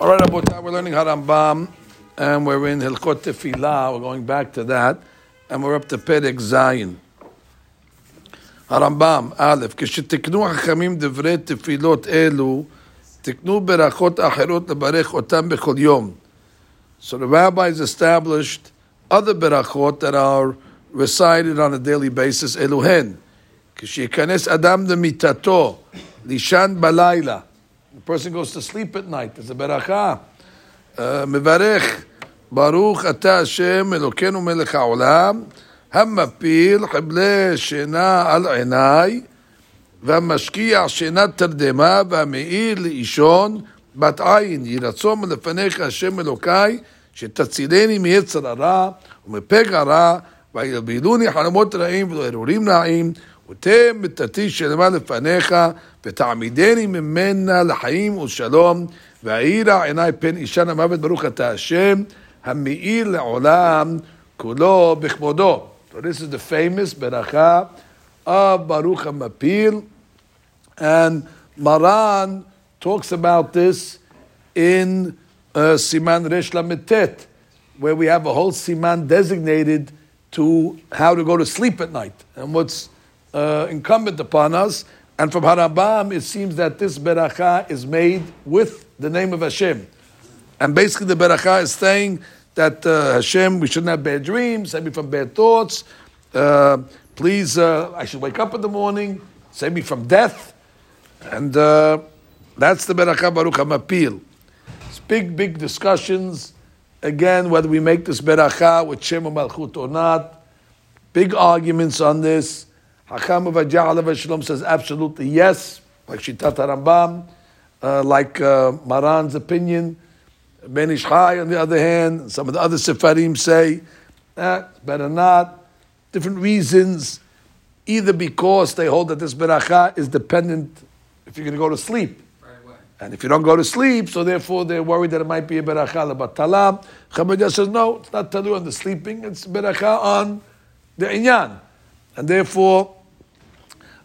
All right, Abotah, we're learning Harambam, and we're in Hilchot Tefillah. We're going back to that, and we're up to Perek Zayin. הרמב"ם, א', כשתקנו חכמים דברי תפילות elu תקנו berachot acherot לברך otam bechol yom. So the rabbis established other berachot that are recited on a daily basis, אלו הן. Adam אדם למיטתו, lishan בלילה, the person goes to sleep at night, there's a beracha, uh, מברך, ברוך אתה השם אלוקינו מלך העולם, המפיל חבלי שינה על עיניי, והמשקיע שינת תרדמה, והמאיר לאישון בת עין, יהי רצון מלפניך השם אלוקיי, שתצילני מיצר הרע ומפגע רע, וילבילוני חלומות רעים ולא הרהורים רעים, ותן מיתתי שלמה לפניך, ותעמידני ממנה לחיים ולשלום, והאירה עיני פן אישה למוות ברוך אתה השם, המאיר לעולם כולו בכבודו. So this is the famous ברכה of Baruch HaMapil. And Maran talks about this in uh, Siman Resh Lamitet, where we have a whole Siman designated to how to go to sleep at night and what's uh, incumbent upon us. And from Harambam, it seems that this beracha is made with the name of Hashem. And basically, the beracha is saying that uh, Hashem, we shouldn't have bad dreams, save me from bad thoughts. Uh, please, uh, I should wake up in the morning, save me from death. And uh, that's the beracha Baruch HaMapil. It's big, big discussions. Again, whether we make this beracha with Shem Malchut or not. Big arguments on this. Hakam of Shalom says absolutely yes, like Shitat Rambam, uh, like uh, Maran's opinion. Ben Ish Chai, on the other hand, some of the other Sefarim say, eh, better not. Different reasons, either because they hold that this beracha is dependent if you're going to go to sleep. And if you don't go to sleep, so therefore they're worried that it might be a beracha lebatala. Chabadah says, no, it's not talu on the sleeping, it's beracha on the inyan. And therefore,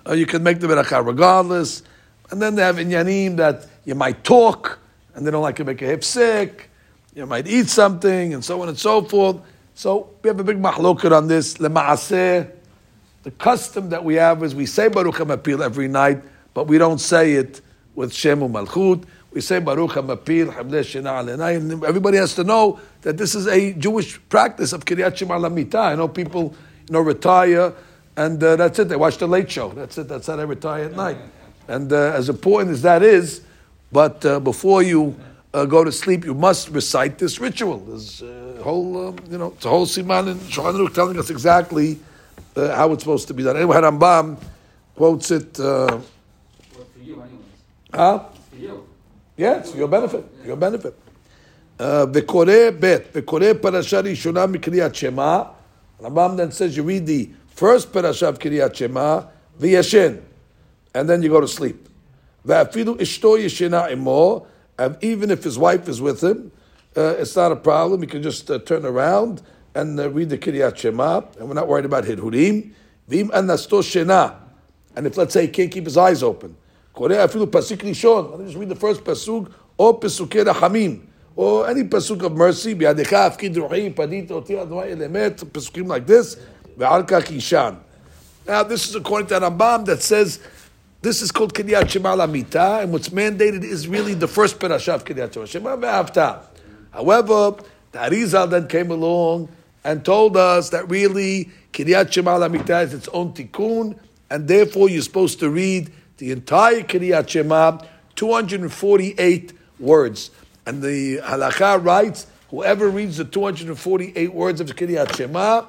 uh, you can make the beracha regardless. And then they have inyanim that you might talk, and they don't like to make a hip sick. You might eat something, and so on and so forth. So we have a big mahloket on this. Lema'aseh, the custom that we have is we say Baruch HaMapil every night, but we don't say it with Shem Malchut. We say Baruch HaMapil, Alenai, and everybody has to know that this is a Jewish practice of Kiryat Shema Lamita. I know people, you know, retire, and uh, that's it. They watch the Late Show. That's it. That's how they retire at night. And uh, as important as that is, but uh, before you uh, go to sleep, you must recite this ritual. There's a whole, um, you know, it's a whole siman in Shulchan Aruch telling us exactly uh, how it's supposed to be done. Anyway, Rambam quotes it. Uh, huh? Yeah, it's for your benefit. For your benefit. וקורא ב' וקורא פרשה ראשונה מקריאת שמע, Rambam then says you read the First perashav Kiryat Shema v'yashin, and then you go to sleep. V'afidu ishto yeshina imo, and even if his wife is with him, uh, it's not a problem. He can just uh, turn around and uh, read the Kiryat Shema, and we're not worried about hidhurim. V'im anasto shena, and if let's say he can't keep his eyes open, korei afidu pasuk rishon. Let me just read the first pasuk or pasukei hamim or any pasuk of mercy. Pasukim like this. Now this is according to Rambam that says this is called Kiryat Shema Lamita, and what's mandated is really the first parasha of Kiryat Shema, Shema. However, the Arizal then came along and told us that really Kiryat Shema Lamita is its own tikkun, and therefore you're supposed to read the entire Kiryat Shema, 248 words. And the halakha writes, whoever reads the 248 words of Kiryat Shema,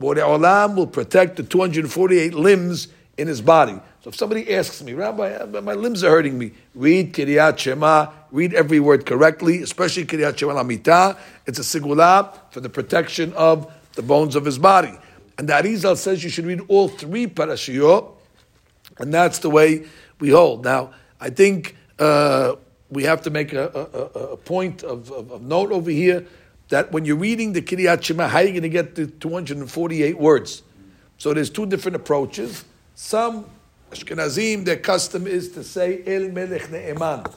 Borei Olam will protect the 248 limbs in his body. So if somebody asks me, Rabbi, my limbs are hurting me, read Kiryat Shema, read every word correctly, especially Kiryat Shema Lamita. It's a sigula for the protection of the bones of his body. And the Arizal says you should read all three parashiyot, and that's the way we hold. Now, I think uh, we have to make a, a, a point of, of, of, note over here that when you're reading the Kiryat Shema, how are you going to get the 248 words? So there's two different approaches. Some Ashkenazim, their custom is to say El Melech Ne'eman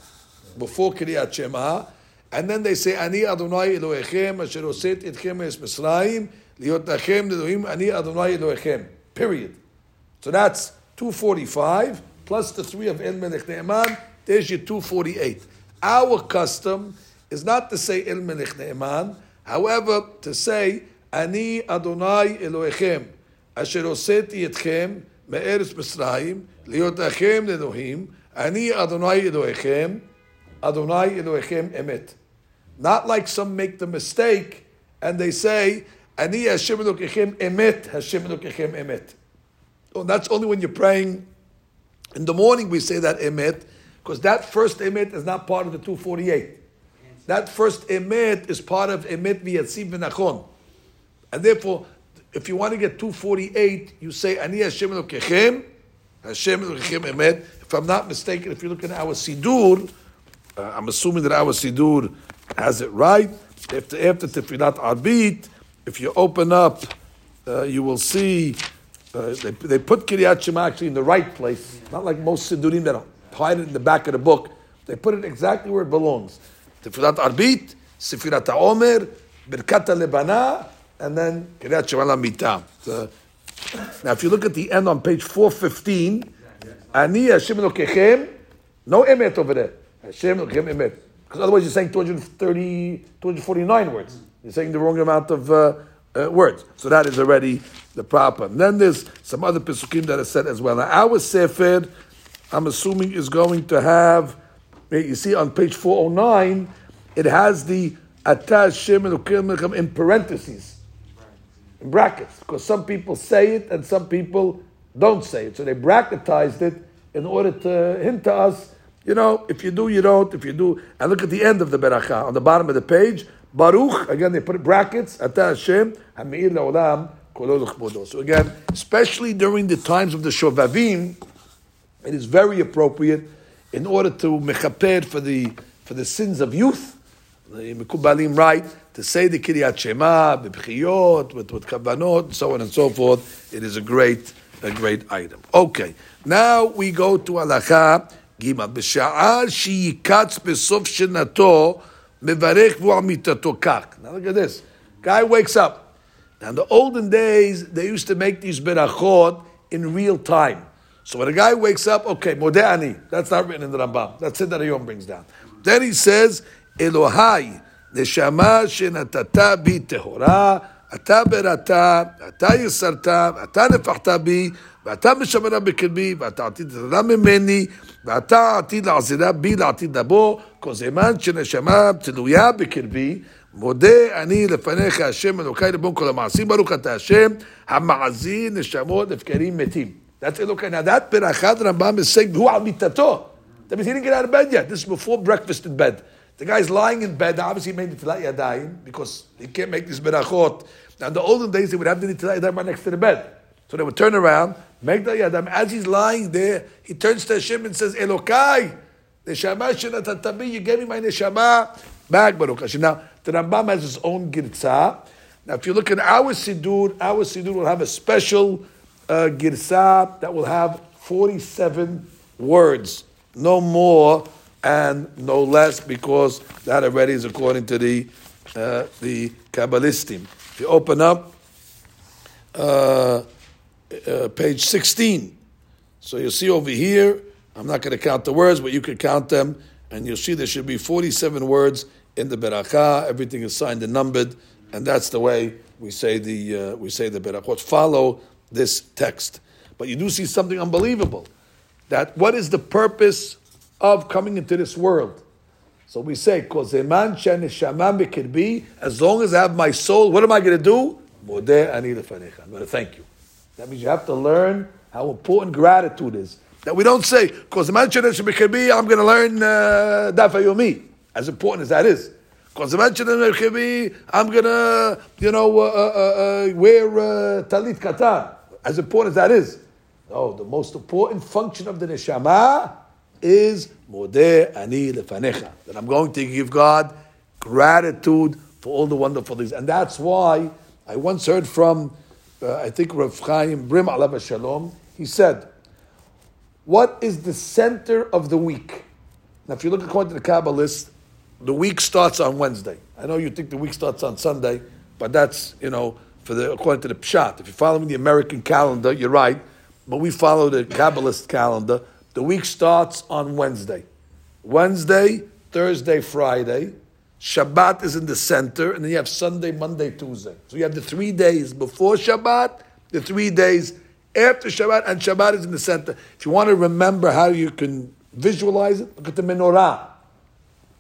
before Kiryat Shema, and then they say, Ani Adonai Elohechem, asher oset etchem es Misraim, liot lachem ledohim, Ani Adonai Elohechem. Period. So that's 245 plus the three of El Melech Ne'eman, there's your 248. Our custom is not to say El Melech Ne'eman, however, to say, Ani Adonai Elohechem, asher oseti etchem, מארץ מצרים, להיות לכם לאלוהים, אני אדוני אלוהיכם, אדוני אלוהיכם אמת. Not like some make the mistake and they say, אני השם אלוקיכם אמת, השם אלוקיכם אמת. Oh, that's only when you're praying. In the morning we say that emet, because that first emet is not part of the 248. That first emet is part of emet v'yatziv v'nachon. And therefore, if you want to get 248, you say, Ani Hashem Elokechem, Hashem Elokechem Emet. If I'm not mistaken, if you look at our Sidur, uh, I'm assuming that our Sidur has it right. After, after Tefillat Arbit, if you open up, uh, you will see uh, they, they put Kiryat Shema actually in the right place, not like most Sidurim that hide it in the back of the book. They put it exactly where it belongs. Tefillat Arbit, Sefirat HaOmer, Birkat Lebana, and then Kiryat Shema. Now, if you look at the end on page 415, Ani Hashem Elokechem, no emet over there. Hashem Elokechem emet. Because otherwise you're saying 230, 249 words. You're saying the wrong amount of uh, uh, words. So that is already the. And then there's some other Pesukim that are said as well. Now, our Sefer, I'm assuming, is going to have, you see on page 409, it has the Atah Elokechem in parentheses in brackets because some people say it and some people don't say it. So they bracketized it in order to hint to us, you know, if you do, you don't. If you do, and look at the end of the beracha on the bottom of the page. Baruch again, they put brackets. Ata Hashem Hameir Laolam So again, especially during the times of the Shovavim, it is very appropriate in order to mechaper for the for the sins of youth. The Mekubalim write to say the Kiryat Shema, b'bchiyot, with, with kavanot, so on and so forth. It is a great, a great item. Okay, now we go to halacha gimel. Sheyikatz b'sof shenato mevarech v'u kach. Now look at this. Guy wakes up. Now in the olden days, they used to make these berachot in real time. So when a guy wakes up, okay, modani, that's not written in the Rambam. That's it that Ayom brings down. Then he says, Elohai, נשמה שנתת בי טהורה, אתה בראתה, אתה יסרת, אתה נפחת בי, ואתה משמרה בקרבי, ואתה עתיד לתת ממני, ואתה עתיד לעזירה בי לעתיד לבוא, כל זמן שנשמה תלויה בקרבי, מודה אני לפניך השם אלוקיי לבון כל המעשים, ברוך אתה השם, המעזי נשמות לבקרים מתים. that's Elokay. Now that Pirachat Rambam is saying, who al mitato? That means he didn't get out of bed yet. This is before breakfast in bed. The guy's lying in bed. Obviously, he made the Tilat Yadayim because he can't make this Berachot. Now, in the olden days, they would have the Tilat Yadayim right next to the bed. So they would turn around, make the Yadayim. As he's lying there, he turns to Hashem and says, Elokai, Neshama Shenatatabi, you gave me my Neshama back, Baruch Hashem. Now, the Rambam has his own girtza. Now, if you look at our sidur, our sidur will have a special uh, Girza that will have 47 words, no more and no less because that already is according to the uh, the Kabbalistim. If you open up uh, uh, page 16, so you see over here, I'm not going to count the words, but you can count them, and you'll see there should be 47 words in the beracha. Everything is signed and numbered, and that's the way we say the uh, we say the berachot. Follow this text, but you do see something unbelievable. That what is the purpose of coming into this world. So we say, be as long as I have my soul, what am I going to do? I'm going to thank you. That means you have to learn how important gratitude is. That we don't say, because I'm going to learn uh, Dafa as important as that is. Because I'm going to, you know, uh, uh, uh, wear uh, talit katan, as important as that is. No, the most important function of the neshama is Modeh Ani Lefanecha. That I'm going to give God gratitude for all the wonderful things. And that's why I once heard from, uh, I think, Rav Chaim Brim Alav Shalom. He said, What is the center of the week? Now, if you look according to the Kabbalist, the week starts on Wednesday. I know you think the week starts on Sunday, but that's, you know, for the according to the Pshat. If you're following the American calendar, you're right. But we follow the Kabbalist calendar. The week starts on Wednesday. Wednesday, Thursday, Friday. Shabbat is in the center, and then you have Sunday, Monday, Tuesday. So you have the three days before Shabbat, the three days after Shabbat, and Shabbat is in the center. If you want to remember how you can visualize it, look at the menorah.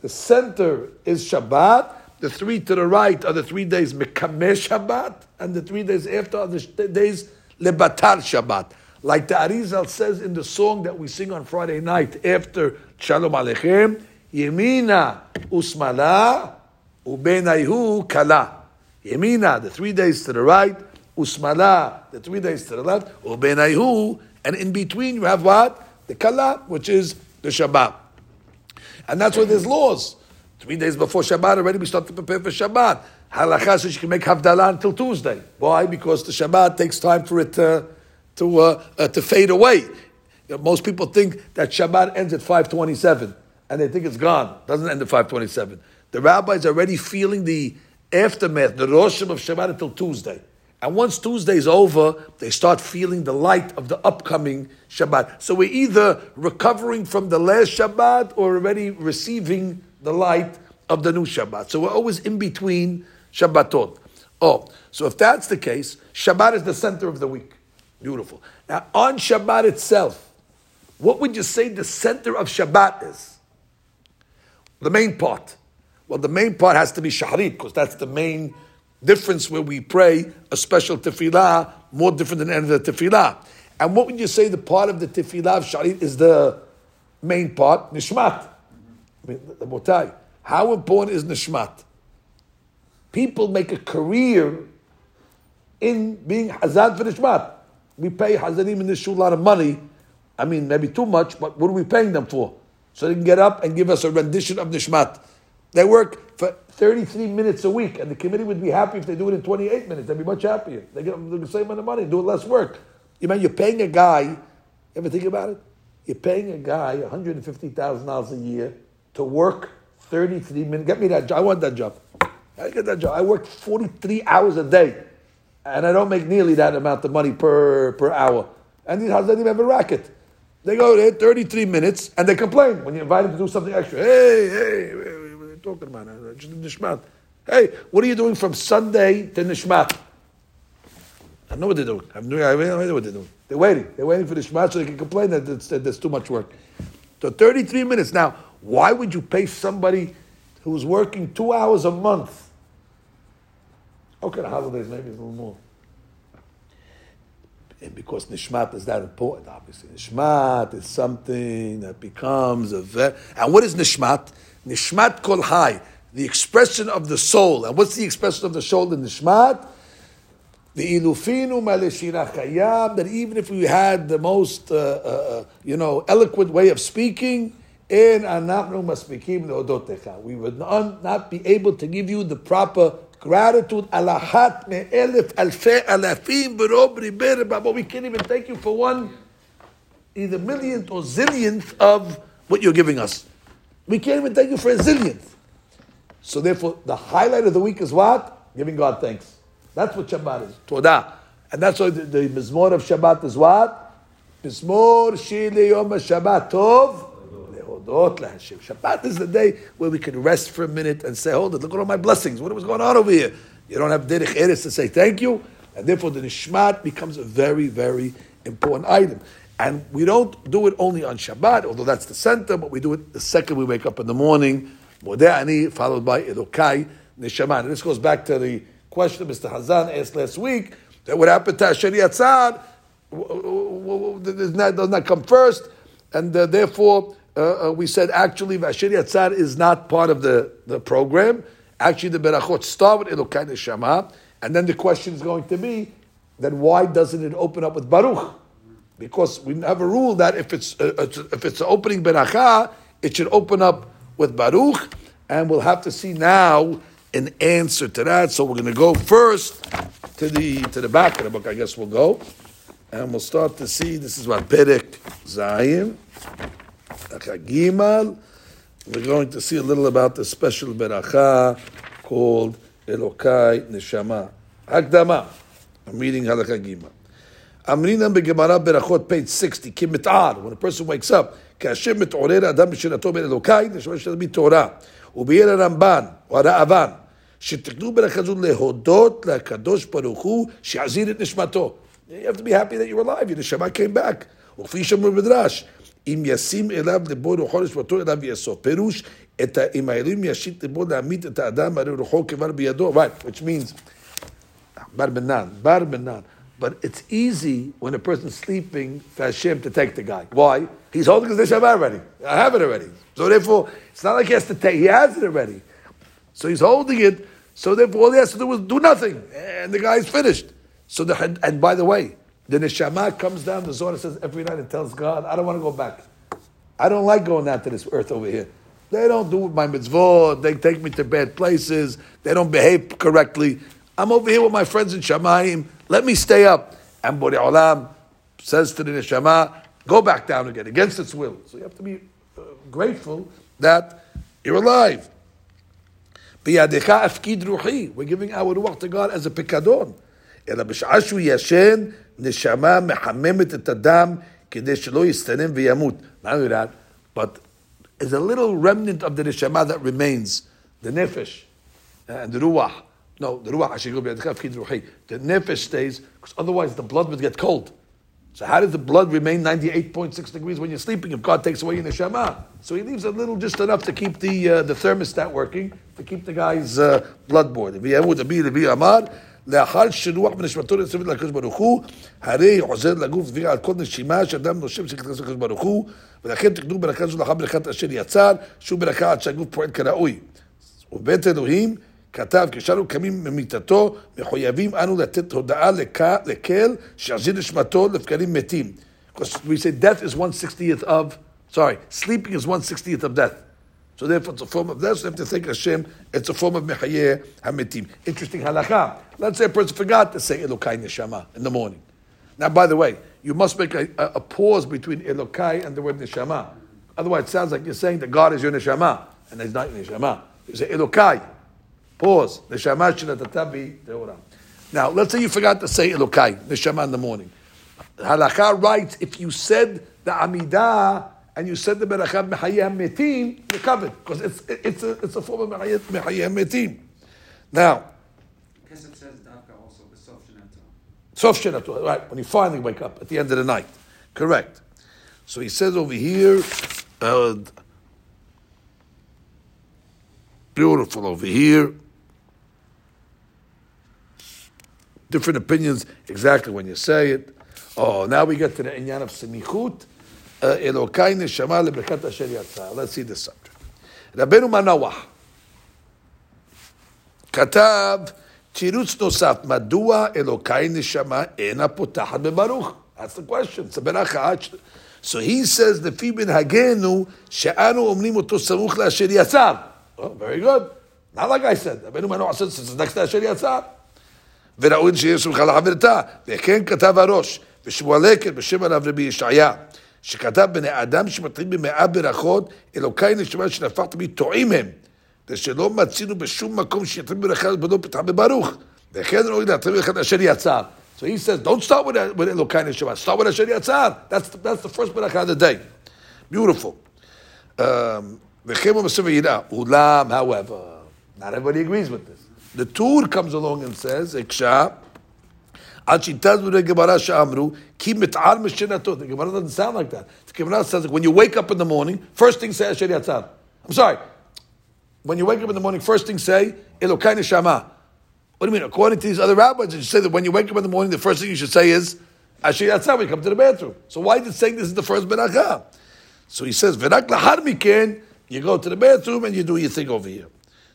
The center is Shabbat. The three to the right are the three days Mekamesh Shabbat, and the three days after are the days Lebatar Shabbat. Like the Arizal says in the song that we sing on Friday night after Shalom Aleichem, Yemina Usmala Ubenaihu Kala. Yemina, the three days to the right, Usmala, the three days to the left, Ubenaihu, and in between you have what? The Kala, which is the Shabbat. And that's why there's laws. Three days before Shabbat already we start to prepare for Shabbat. Halakha says you can make Havdalah until Tuesday. Why? Because the Shabbat takes time for it to, to, uh, uh, to fade away. Most people think that Shabbat ends at 527 and they think it's gone. It doesn't end at 527. The rabbis are already feeling the aftermath, the Roshim of Shabbat until Tuesday. And once Tuesday's over, they start feeling the light of the upcoming Shabbat. So we're either recovering from the last Shabbat or already receiving the light of the new Shabbat. So we're always in between Shabbatot. Oh, so if that's the case, Shabbat is the center of the week. Beautiful. Now, on Shabbat itself, what would you say the center of Shabbat is? The main part. Well, the main part has to be Shahrit, because that's the main difference where we pray a special tefillah, more different than any other the tefillah. And what would you say the part of the tefillah of sharit is the main part? Nishmat. How important is nishmat? People make a career in being hazard for nishmat. We pay hazarim in this shul a lot of money. I mean, maybe too much, but what are we paying them for? So they can get up and give us a rendition of nishmat. They work for 33 minutes a week, and the committee would be happy if they do it in 28 minutes. They'd be much happier. They get the same amount of money, do less work. You mean you're paying a guy, ever think about it? You're paying a guy $150,000 a year to work 33 minutes. Get me that job. I want that job. I get that job. I work 43 hours a day, and I don't make nearly that amount of money per, per hour. And these houses don't even have a racket. They go there 33 minutes, and they complain when you invite them to do something extra. Hey, hey, what are you talking about? Uh, just Nishmat. Hey, what are you doing from Sunday to Nishmat? I know what they're doing. I have no idea what they're doing. They're waiting. They're waiting for the Shema so they can complain that, that there's too much work. So 33 minutes. Now, why would you pay somebody who's working two hours a month? Okay, the holidays maybe a little more. And because Nishmat is that important, obviously. Nishmat is something that becomes a... And what is Nishmat? Nishmat kol hai, the expression of the soul. And what's the expression of the soul in Nishmat? The ilufinu maleshira chayam, that even if we had the most, uh, uh, uh you know, eloquent way of speaking, we would not, not be able to give you the proper gratitude. We can't even thank you for one, either millionth or zillionth of what you're giving us. We can't even thank you for a zillionth. So therefore, the highlight of the week is what? Giving God thanks. That's what Shabbat is. Todah. And that's why the, the Mizmor of Shabbat is what? Mizmor Shili Yom Shabbat Tov. Shabbat is the day where we can rest for a minute and say, hold it, look at all my blessings. What was going on over here? You don't have Derech Eretz to say thank you. And therefore the Nishmat becomes a very, very important item. And we don't do it only on Shabbat, although that's the center, but we do it the second we wake up in the morning. Modeh followed by Elokai Neshama. And this goes back to the question Mr. Hazan asked last week, that what happened to Asher Yatzar, does does not come first, and uh, therefore uh, uh, we said actually Asher Yatzar is not part of the, the program. Actually, the Berachot start with Elokai Neshama, and then the question is going to be, then why doesn't it open up with Baruch? because we have a rule that if it's uh, if it's an opening beracha, it should open up with baruch, and we'll have to see now an answer to that. So we're going to go first to the to the back of the book. I guess we'll go, and we'll start to see. This is what Perek Zayim, Gimal, we're going to see a little about the special beracha called Elokai Neshama. Hakdama. I'm reading Halakha Gima. Amrinam beGemara Berachot, page 60, Kimit'ar, when a person wakes up, כאשר מתעורר האדם בשאלתו בין אלוקיי, נשמע שזה מתורה. וביאר הרמב"ן, או הרעב"ן, שתקנו ברכה זו להודות לקדוש ברוך הוא שיחזיר את נשמתו. You have to be happy that you're alive, your נשמה came back. וכפי שאמרו במדרש, אם ישים אליו ליבו רוחו נשמתו אליו יאסוף. פירוש, אם האלוהים ישית ליבו להמית את האדם, הרי רוחו כבר בידו. Right, which means, בר בנן, בר בנן. But it's easy when a person's sleeping for Hashem to take the guy. Why? He's holding his neshama already. I have it already. So therefore, it's not like he has to take. He has it already. So he's holding it. So therefore, all he has to do is do nothing, and the guy's finished. So the and by the way, the neshama comes down. The Zohar says every night and tells God, "I don't want to go back. I don't like going down to this earth over here. They don't do my mitzvot. They take me to bad places. They don't behave correctly. I'm over here with my friends in Shamayim. Let me stay up. And Borei Olam says to the neshama, go back down again against its will. So you have to be uh, grateful that you're alive. We're giving our ruach to God as a pikadon. אלא בשעה שהוא ישן, נשמה מחממת את הדם כדי שלא יסתנן וימות. Not only that, but there's a little remnant of the neshama that remains, the nefesh and the ruach. No, the ruach The nefesh stays because otherwise the blood would get cold. So how does the blood remain 98.6 degrees when you're sleeping if God takes away your neshama? So he leaves a little, just enough to keep the uh, the thermostat working, to keep the guy's uh, blood boiling. לאחר שרוח בנשמתו נצבת לקדוש ברוך הוא, הרי עוזר לגוף דביר על כל נשימה שאדם נושם שנכנס לקדוש ברוך הוא, ולכן תקנו ברכה זו לאחר ברכת אשר יצר, שהוא ברכה עד שהגוף פועל כראוי. ובית אלוהים כתב, כשאנו קמים ממיטתו, מחויבים אנו לתת הודעה לקל, שיחזיר נשמתו לבקרים מתים. Because we say death is 160th of, sorry, sleeping is 160th of death. So therefore it's a form of death, so you have to thank Hashem, it's a form of mechayeh hamitim. Interesting halakha. Let's say a person forgot to say Elokai Neshama in the morning. Now, by the way, you must make a, a, a pause between Elokai and the word Neshama. Otherwise, it sounds like you're saying that God is your Neshama, and He's not your Neshama. You say Elokai. Pause. Neshama shenatatabi teora. Now, let's say you forgot to say Elokai, Neshama in the morning. Halakha writes, if you said the Amidah and you said the Berachah Mechayeh Metim, you're covered, because it's, it's, a, it's a form of Mechayeh Metim. Now, because it says Dafka also, the Sof Shenato. Sof Shenato, right, when you finally wake up at the end of the night. Correct. So he says over here, uh, beautiful over here. different opinions exactly when you say it. Oh, now we get to the inyan of semichut. Elokai neshama lebrakat asher yatzah. Let's see the subject. Rabbeinu Manoach. Katab chirut nosaf. Madua Elokai neshama ena potahat bebaruch. That's the question. It's a beracha. So he says, the fibin hagenu she'anu omnim oto samuch la'asher yatzah. Very good. Not like I said. Rabbeinu Manoach says, it's next to asher yatzah. וראוי שיש שמחה לחברתה, וכן כתב הראש, ושמואלקל בשם הרב רבי ישעיה, שכתב בני אדם שמתחיל במאה ברכות, אלוקיי נשמה שנפחת בי טועים הם. ושלא מצינו בשום מקום שיתחיל ברכה ולא פתחה בברוך. וכן ראוי להתחיל ברכה אשר יצר. So he says, don't start with, with Elokai Neshama, start with Asher Yatzar. That's, that's the first barakah of the day. Beautiful. Um, Ulam, however, not everybody agrees with this. The Tur comes along and says, Iksha, Al Shitaz the Gemara Shamru, Ki Mit'al Mishinato. The Gemara doesn't sound like that. The Gemara says, when you wake up in the morning, first thing say Asher Yatzar. I'm sorry. When you wake up in the morning, first thing say, Elokai Neshama. What do you mean? According to these other rabbis, you say that when you wake up in the morning, the first thing you should say is, Asher Yatzar, when you come to the bathroom. So why is it saying this is the first Beracha? So he says, Verak Lahar Miken, you go to the bathroom and you do your thing over here.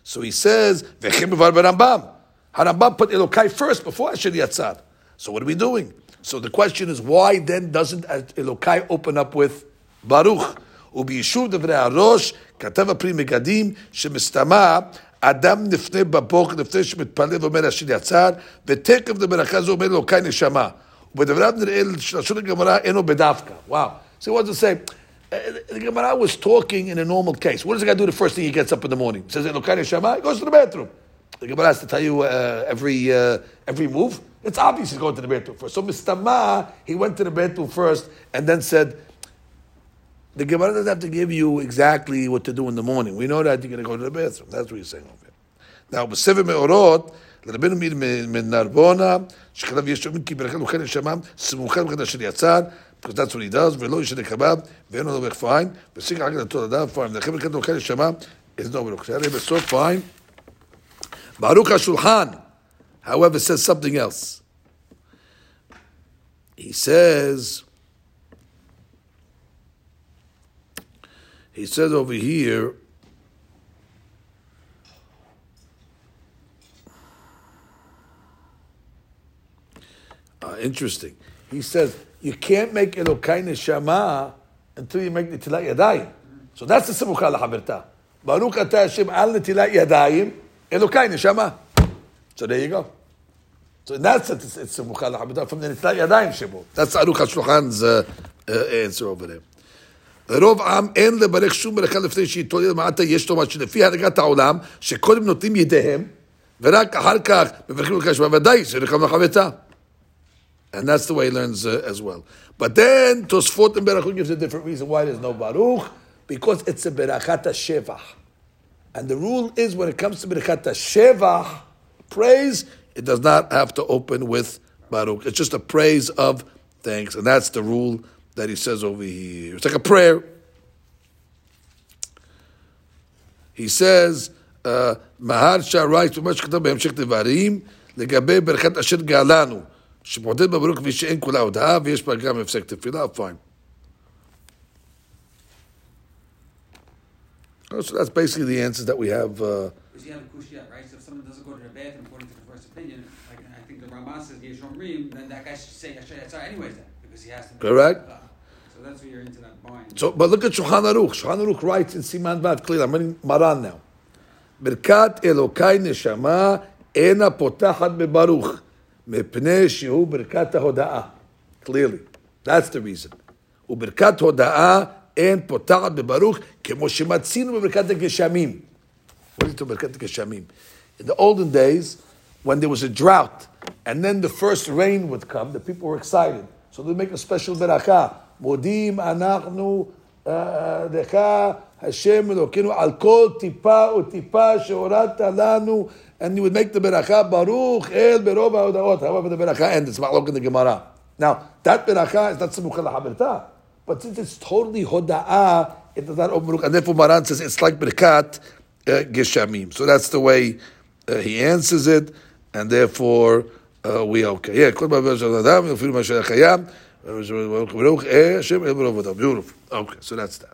So he says, V'chem Rambam. Harambam put Elokai first before Asher Yatzar. So what are we doing? So the question is, why then doesn't Elokai open up with Baruch? וביישוב דברי הראש, כתב הפרי מגדים, שמסתמא, אדם נפנה בבוקר, לפני שמתפלל ואומר השם יצר, ותקף לברכה זו אומר אלוקי נשמה. ובדבריו נראה לשון הגמרא אינו בדווקא. וואו. So he wants to say, Uh, the Gemara was talking in a normal case. What does the guy do the first thing he gets up in the morning? Says Elokai Neshama, he goes to the bathroom. The Gemara has to tell you uh, every uh, every move. It's obvious he's going to the bathroom first. So Mistama, he went to the bathroom first and then said, the Gemara doesn't have to give you exactly what to do in the morning. We know that you're going to go to the bathroom. That's what he's saying over here. Now, בסבב מאורות, לרבנו מאיר מנרבונה, שכתב יש שומעים כי ברכת אוכל נשמם, סמוכה לברכת אשר יצר, because that's what he does, ולא ישנה קבב, ואין לו דרך פיין, וסיק רק לתור אדם פיין, ולכן ברכת אוכל נשמם, is no ברוך. שהרי בסוף פיין, Aruch HaShulchan, however, says something else. He says, he says over here, uh, interesting. He says, you can't make Elokai Neshama until you make Nitilat Yadayim. So that's the simukha Lachavirta. Baruch Ata Hashem Al Nitilat Yadayim. Elokai Neshama. So there you go. So in that sense, it's, it's Simucha LaChaberta from the Netilat Yadayim Shemo. That's Aruch HaShulchan's uh, uh, answer over there. רוב עם אין לברך שום ברכה לפני שיתעורר למטה, יש לומר שלפי הנהגת העולם, שקודם נותנים ידיהם, ורק אחר כך מברכים לך שמע ודאי, זה לכם לחבטה. And that's the way he learns uh, as well. But then Tosfot and Baruch gives a different reason why there's no Baruch, because it's a Berachat Shevach. And the rule is when it comes to Berachat Shevach, praise, it does not have to open with Baruch. It's just a praise of thanks. And that's the rule that he says over here. It's like a prayer. He says, מהר שהרייט ומה שכתב בהמשך דברים, לגבי ברכת אשר גאלנו, שמעודד בברוך כפי שאין כולה הודאה, ויש בה גם הפסק תפילה, fine. so that's basically the answers that we have. Uh, Because you have a kushya, right? So if someone doesn't go to the bathroom according to the first opinion, like I think the Ramah says Yesh Omrim, then that guy should say Yashar Yatzar anyways then, because he has to. Correct. So that's where you're into that bind. So, but look at Shulchan Aruch. Shulchan Aruch writes in Siman Vav clearly. I'm reading Maran now. ברכת אלוקיי נשמה אינה פותחת בברוך, מפני שהוא ברכת ההודאה. Clearly. That's the reason. וברכת הודאה אין פותחת בברוך, כמו שמצינו בברכת הגשמים. What is it ברכת הגשמים? In the olden days, when there was a drought, and then the first rain would come, the people were excited. So they make a special ברכה. מודים אנחנו אה, לך, השם אלוקינו, על כל טיפה וטיפה שהורדת לנו, and you would make the ברכה, ברוך אל ברוב ההודעות. However, the ברכה ends, it's look in the Gemara. Now, that ברכה is not סמוכה לחברתה, but since it's totally hoda'ah, it does not open and therefore Maran says it's like berkat uh, geshamim. So that's the way uh, he answers it, and therefore uh, we are okay. Yeah, כל דבר של אדם, אפילו מה שהיה קיים, ברוך אה, השם אל ברוב אדם. Beautiful. Okay, so that's that.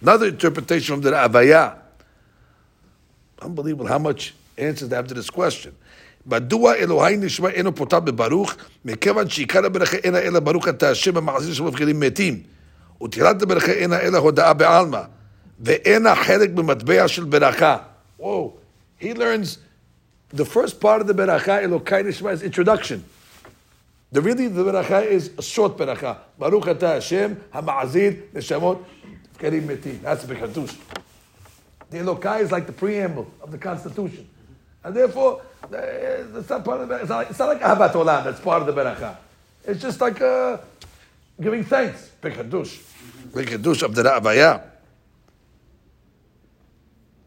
Another interpretation from the Avaya. Unbelievable how much answers they have to this question. מדוע אלוהי נשמע אינו פותח בברוך, מכיוון שעיקר הברכה אינה אלא ברוך אתה השם המעזיר שמבחינים מתים, ותחילת הברכה אינה אלא הודאה בעלמא, ואינה חלק במטבע של ברכה. Whoa, he learns the first part of the ברכה, אלוהי נשמע, is introduction. The really, the ברכה is a short ברכה. ברוך אתה השם המעזיר נשמות מבחינים מתים. That's בקדוש. The Elokai is like the preamble of the Constitution. And therefore, it's not part of the, it's not like, it's not like Ahabat Olam, that's part of the Beracha. It's just like uh, giving thanks. Bekadush. Bekadush of the Avaya.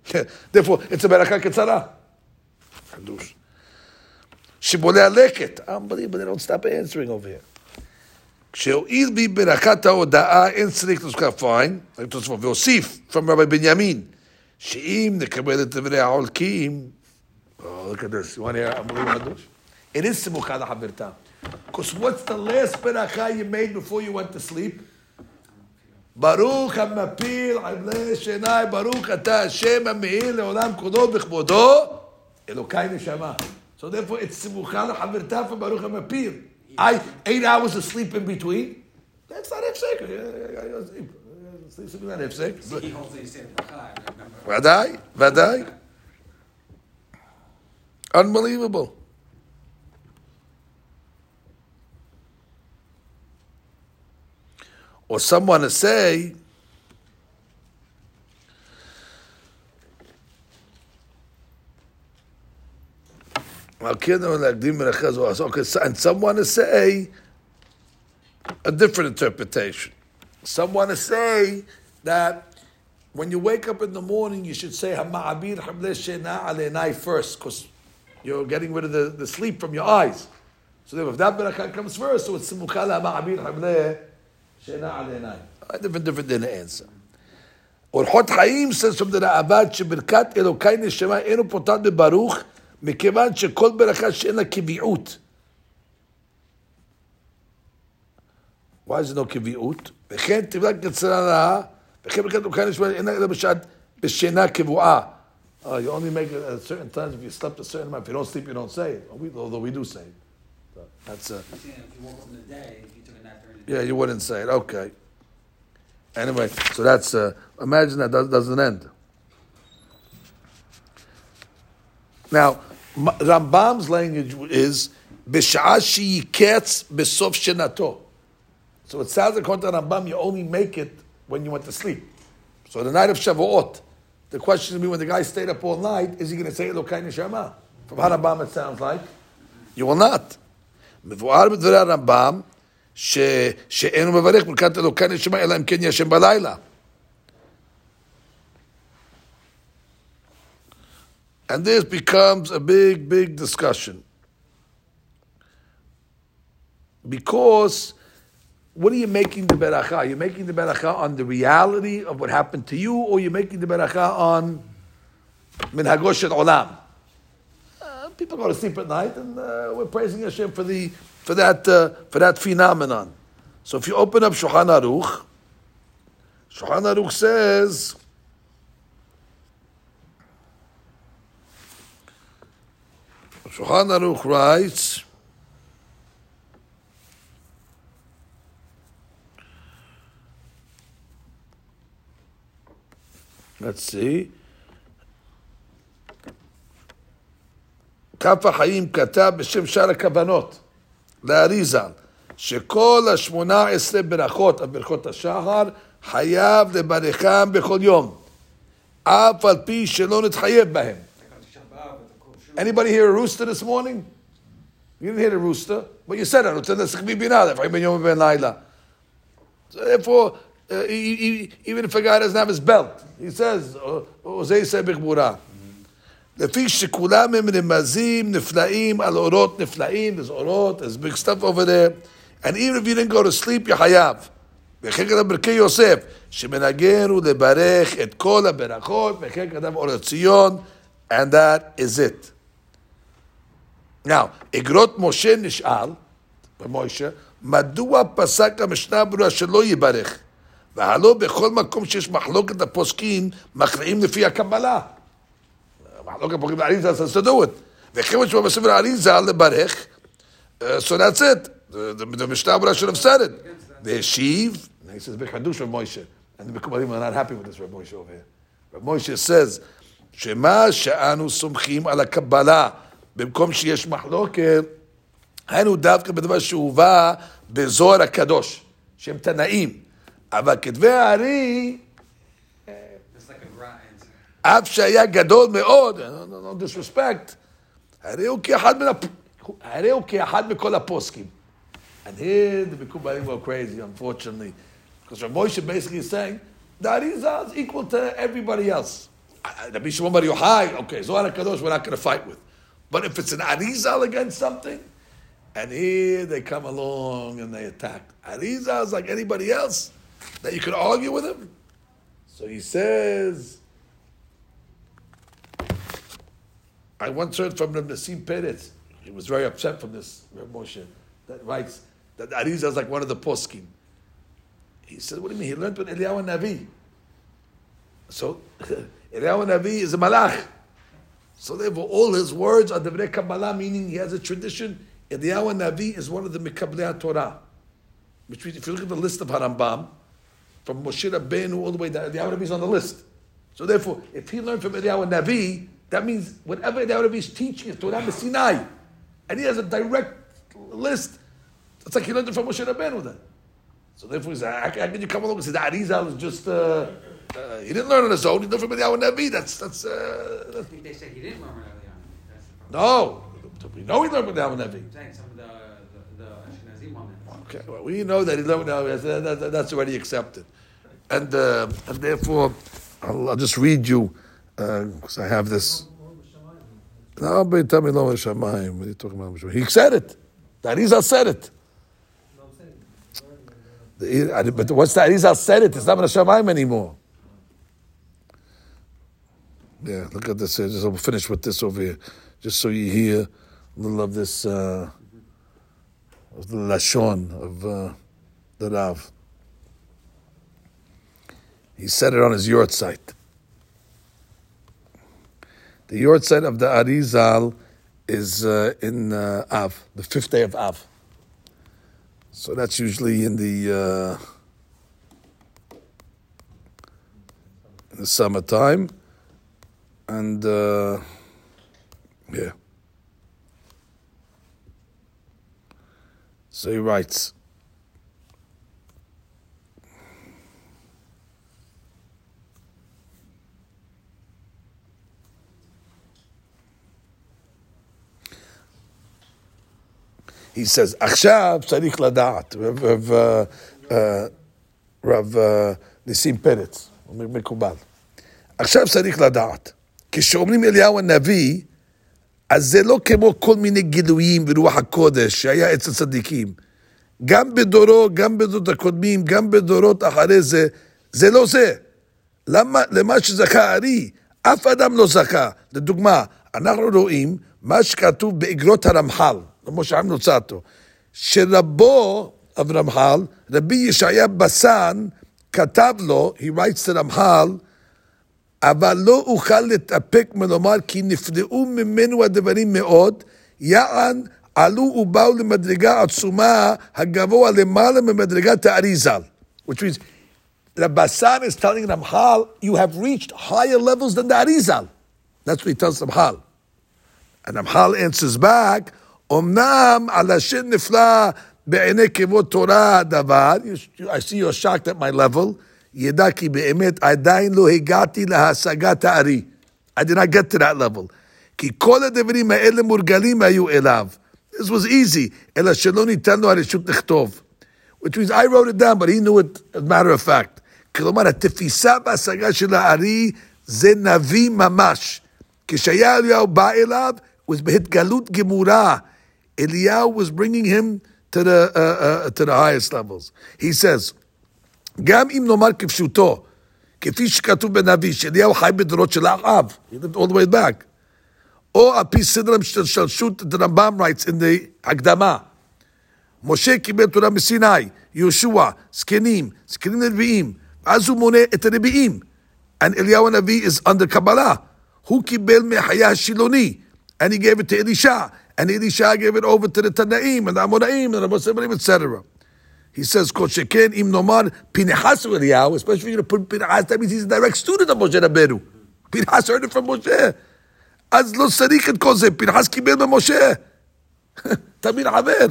therefore, it's a Beracha Ketzara. Kadush. שיבולי הלקט. Unbelievable, they don't stop answering over here. כשהואיל בי ברכת ההודאה, אין צריך לזכר פיין, והוסיף, from רבי בנימין, שאם נקבל את דברי העולקים, Oh, look at this. You want to hear unbelievable? It is Simucha Haberta. Because what's the last beracha you made before you went to sleep? Baruch המפיל עבלי שני, ברוך אתה השם המאיר לעולם כולו בכבודו, אלוקיי נשמה. So therefore it's Simucha Haberta for Baruch המפיל. I, eight hours of sleep in between, that's not הפסק. sleep is not הפסק. He holds Unbelievable. or someone to say, and someone to say a different interpretation. Someone to say that when you wake up in the morning, you should say first, because you're getting rid of the, the sleep from your eyes. So if that barakah comes first, so it's simukha ma'amir hamleh shena A different, different than the answer. Orchot Chaim says from the Ra'abat שברכת אלוקי נשמה אינו פותחת בברוך מכיוון שכל ברכה שאין לה קביעות. Why is it no קביעות? וכן תבלע קצרה לה וכן ברכת אלוקי נשמה אינה אלא בשעת בשינה קבועה. Uh, you only make it at certain times if you slept a certain amount. If you don't sleep, you don't say it. Although we do say it. That's uh, If you woke up in the day, if you took a nap during the yeah, you wouldn't say it. Okay. Anyway, so that's uh, imagine that does, doesn't end. Now, Rambam's language is b'sha'ah sheyiketz b'sof shenato. So it sounds according to Rambam, you only make it when you went to sleep. So the night of Shavuot, the question to me when the guy stayed up all night, is he going to say Elokai Neshama? From Harambam, it sounds like you will not. מבואר בדברי הרמב"ם שאין הוא מברך ברכת אלוקי נשמה אלא אם כן ישן בלילה. And this becomes a big, big discussion. Because what are you making the beracha? You're you making the beracha on the reality of what happened to you, or you're making the beracha on minhagosh olam? Uh, people go to sleep at night, and uh, we're praising Hashem for the for that uh, for that phenomenon. So if you open up Shulchan Aruch, Shulchan Aruch says. Shulchan Aruch writes. Let's see. כף החיים כתב בשם שאר הכוונות, לאריזה, שכל השמונה עשרה ברכות, ברכות השחר, חייב לברכם בכל יום, אף על פי שלא נתחייב בהם. Anybody hear a rooster this morning? You didn't hear the rooster, but you said it. רוצה לצריך בינה, לפעמים בין יום ובין לילה. So therefore, uh, he, he, even if a guy doesn't have his belt, he says, וזה יעשה בכבורה. לפי שכולם הם רמזים נפלאים על אורות נפלאים, there's אורות, there's big stuff over there, and even if you didn't go to sleep, you חייב. וכן כתב ברכי יוסף, שמנגן הוא לברך את כל הברכות, וכן כתב אור הציון, and that is it. Now, אגרות משה נשאל, במוישה, מדוע פסק המשנה ברורה שלא יברך? והלא בכל מקום שיש מחלוקת הפוסקים, מכריעים לפי הקבלה. מחלוקת הפוסקים it. וכן מה שבא בספר האריזה לברך, it. The, the, the משנה ברורה should have said it. והשיב, he says, בחידוש רב מוישה. The מקובלים are not happy with this רב מוישה over here. רב מוישה says, שמה שאנו סומכים על הקבלה במקום שיש מחלוקת, היינו דווקא בדבר שהובא בזוהר הקדוש, שהם תנאים. אבל כתבי הארי... אף שהיה גדול מאוד, no disrespect, הרי הוא כאחד מן הפ... הרי הוא כאחד מכל הפוסקים. And here the Mikubalim were crazy, unfortunately. Because Rav Moshe basically is saying, the Arizal is equal to everybody else. Rabbi Shimon Bar Yochai, okay, Zohar HaKadosh we're not going to fight with. But if it's an Arizal against something, and here they come along and they attack. Arizal is like anybody else that you could argue with him. So he says, I once heard from Reb Nassim Peretz, he was very upset from this, Reb Moshe, that writes that Arizal is like one of the poskim. He said, what do you mean? He learned with Eliyahu Navi. So, Eliyahu Navi is a malach. So therefore, all his words are Devrei Kabbalah, meaning he has a tradition. Eliyahu Navi is one of the Mekablei Torah. Which if you look at the list of Harambam, from Moshe Rabbeinu all the way down, Eliyahu Navi is on the list. So therefore, if he learned from Eliyahu Navi, that means whatever Eliyahu Navi is teaching is Torah Sinai. And he has a direct list. It's like he learned it from Moshe Rabbeinu then. So therefore, he said, how, how can you come along and say that Arizal is just, uh, uh, he didn't learn on his own, he learned from Eliyahu Navi. That's, that's, uh, I think they said he didn't learn early on. That's the problem. no. We know he learned from Eliyahu Navi. I'm saying some of the the, the Ashkenazi women. Okay, well, we know that he learned now. That, that, that's already accepted, and uh, and therefore, I'll, I'll just read you because I have this. No, but tell me, Lo Shamayim. What are you talking about? He said it. The Arizal said it. The- But once the Arizal said it, it's not Shamayim anymore. Yeah, look at this. we'll finish with this over here, just so you hear a little of this. Uh, of the lashon of uh, the Rav. He said it on his yahrzeit. The yahrzeit of the Arizal is uh, in uh, Av, the fifth day of Av. So that's usually in the uh, in the summertime, and uh, yeah. So he writes. He says, עכשיו צריך לדעת, רב, רב, אה, אה, רב אה, ניסים פרץ, אומר מקובל. עכשיו צריך לדעת, כשאומרים אליהו הנביא, אז זה לא כמו כל מיני גילויים ברוח הקודש שהיה אצל צדיקים. גם בדורו, גם בדורות הקודמים, גם בדורות אחרי זה, זה לא זה. למה, למה שזכה הארי, אף אדם לא זכה. לדוגמה, אנחנו רואים מה שכתוב באגרות הרמח"ל, כמו שעם נוצתו, שרבו, אברמח"ל, רבי ישעיה בסן, כתב לו, he writes to רמח"ל, אבל לא אוכל להתאפק מלומר כי נפלאו ממנו הדברים מאוד, יען עלו ובאו למדרגה עצומה הגבוה למעלה ממדרגת האריזל. Which means, the Basan is telling Ramchal, you have reached higher levels than the Arizal. That's what he tells Ramchal. And Ramchal answers back, אמנם על השם נפלא בעיני כבוד תורה הדבר, I see you're shocked at my level, ידע כי באמת עדיין לא הגעתי להשגת הארי. I did not get to that level. כי כל הדברים האלה מורגלים היו אליו. This was easy, אלא שלא ניתן לו הרשות לכתוב. Which means I wrote it down, but he knew it as a matter of fact. כלומר, התפיסה וההשגה של הארי זה נביא ממש. כשהיה אליהו בא אליו, was בהתגלות גמורה. אליהו was bringing him to the, uh, uh, to the highest levels. He says, גם אם נאמר כפשוטו, כפי שכתוב בנביא, שאליהו חי בדורות של אחאב, he lived all the way back, או על פי סדר השתלשלות, the Rambam writes in the הקדמה, משה קיבל תורה מסיני, יהושע, זקנים, זקנים לנביאים, ואז הוא מונה את הנביאים. And אליהו הנביא is under קבלה. הוא קיבל מהחיה השילוני, and he gave it to Elisha, and Elisha gave it over to the תנאים, and the עמונאים, and the Mosebrim, etc. He says, כל שכן אם נאמר פנחס הוא אליהו, especially if you're going to put פנחס, that means he's a direct student of משה רבנו. פנחס heard it from משה. אז לא צריך את כל זה, פנחס קיבל ממשה. תמיד חבר.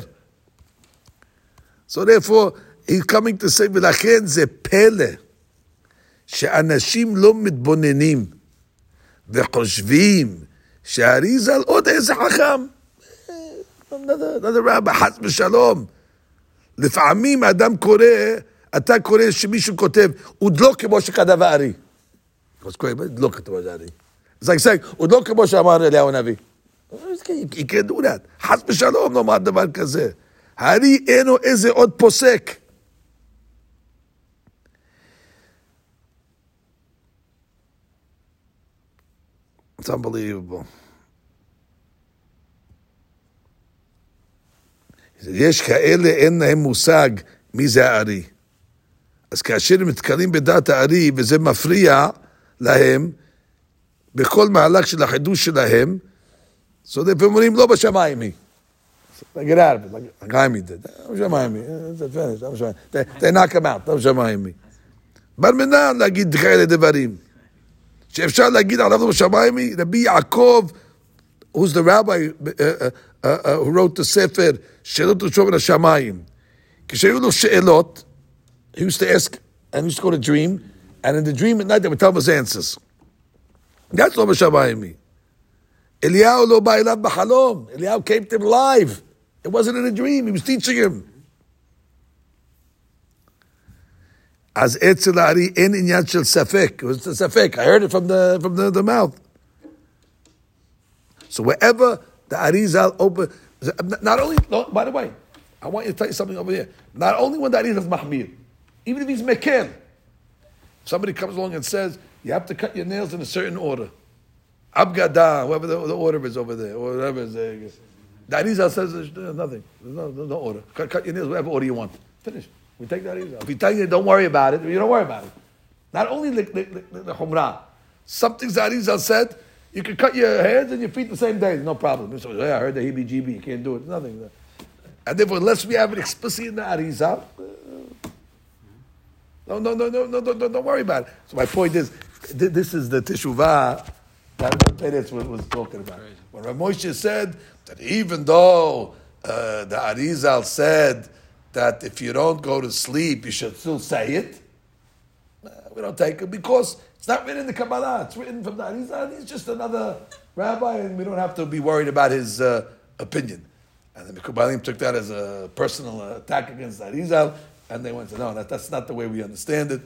So therefore, he's coming to say, ולכן זה פלא שאנשים לא מתבוננים וחושבים שהאריזל עוד איזה חכם. another, another rabbi, חס ושלום. לפעמים אדם קורא, אתה קורא שמישהו כותב, עוד לא כמו שכתב הארי. אז קורא, לא כתוב הארי. Like saying, עוד לא כמו שאמר אליהו הנביא. Do that. חס ושלום לומר דבר כזה. הארי אינו איזה עוד פוסק. It's unbelievable. יש כאלה אין להם מושג מי זה הארי. אז כאשר הם נתקלים בדעת הארי וזה מפריע להם, בכל מהלך של החידוש שלהם, so they אומרים לא בשמיים היא. Chaimi did. לא finished, לא knock him out, לא היא. בר מינן להגיד כאלה דברים. שאפשר להגיד עליו לא היא, רבי יעקב, who's the rabbi uh, uh, uh, uh, who wrote the Sefer Shelot Shomar Shamayim. Kishayulu She'elot, he used to ask and he used to go to dream, and in the dream at night they would tell him his answers. That's what Shamayim Eliyahu lo ba'ilav b'chalom. Eliyahu came to him live. It wasn't in a dream. He was teaching him. As etzel ari en inyan shel safek. It was the safek. I heard it from the from the, the mouth. So wherever the Arizal open, not only, by the way, I want you to tell you something over here. Not only when the Arizal is mahmir, even if he's mekir, somebody comes along and says, you have to cut your nails in a certain order. Abgada, whatever the, the order is over there, or whatever is there. The Arizal says there's nothing. There's no, there's no order. Cut, cut your nails, whatever order you want. Finish. We take that Arizal. If you tell you don't worry about it, you don't worry about it. Not only the, the, the, the Humrah, something Zarizal said, you can cut your hands and your feet the same day, no problem. So, yeah, I heard the heebie jeebie, you can't do it, nothing. And therefore, unless we have it explicit in the Arizal, no, no, no, no, no, no, no, don't worry about it. So my point is, this is the teshuvah that the Peretz was, talking about. When Ramosha said that even though uh, the Arizal said that if you don't go to sleep, you should still say it, uh, we don't take it because it's not written in the Kabbalah. It's written from the Arizal. He's just another rabbi, and we don't have to be worried about his uh, opinion. And the Mikubalim took that as a personal attack against Arizal, and they went no, that, that's not the way we understand it.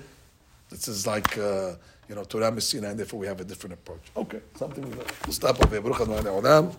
This is like, uh, you know, Torah MiSinai, and therefore we have a different approach. Okay, something we'll stop over here.